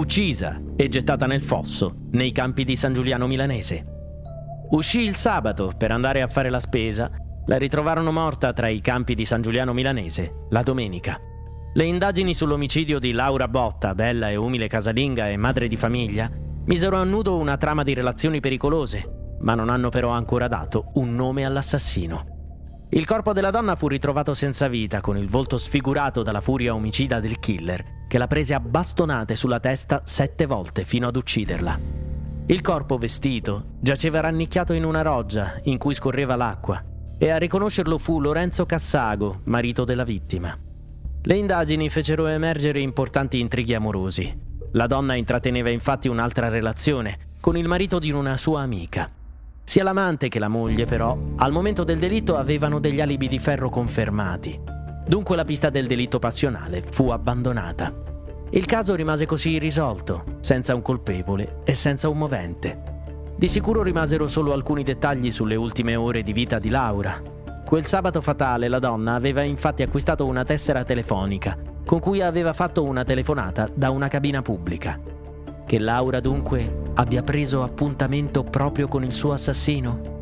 uccisa e gettata nel fosso nei campi di San Giuliano Milanese. Uscì il sabato per andare a fare la spesa, la ritrovarono morta tra i campi di San Giuliano Milanese la domenica. Le indagini sull'omicidio di Laura Botta, bella e umile casalinga e madre di famiglia, misero a nudo una trama di relazioni pericolose, ma non hanno però ancora dato un nome all'assassino. Il corpo della donna fu ritrovato senza vita, con il volto sfigurato dalla furia omicida del killer, che la prese a bastonate sulla testa sette volte fino ad ucciderla. Il corpo vestito giaceva rannicchiato in una roggia in cui scorreva l'acqua e a riconoscerlo fu Lorenzo Cassago, marito della vittima. Le indagini fecero emergere importanti intrighi amorosi. La donna intratteneva infatti un'altra relazione con il marito di una sua amica. Sia l'amante che la moglie, però, al momento del delitto avevano degli alibi di ferro confermati Dunque la pista del delitto passionale fu abbandonata. Il caso rimase così irrisolto, senza un colpevole e senza un movente. Di sicuro rimasero solo alcuni dettagli sulle ultime ore di vita di Laura. Quel sabato fatale la donna aveva infatti acquistato una tessera telefonica, con cui aveva fatto una telefonata da una cabina pubblica. Che Laura dunque abbia preso appuntamento proprio con il suo assassino?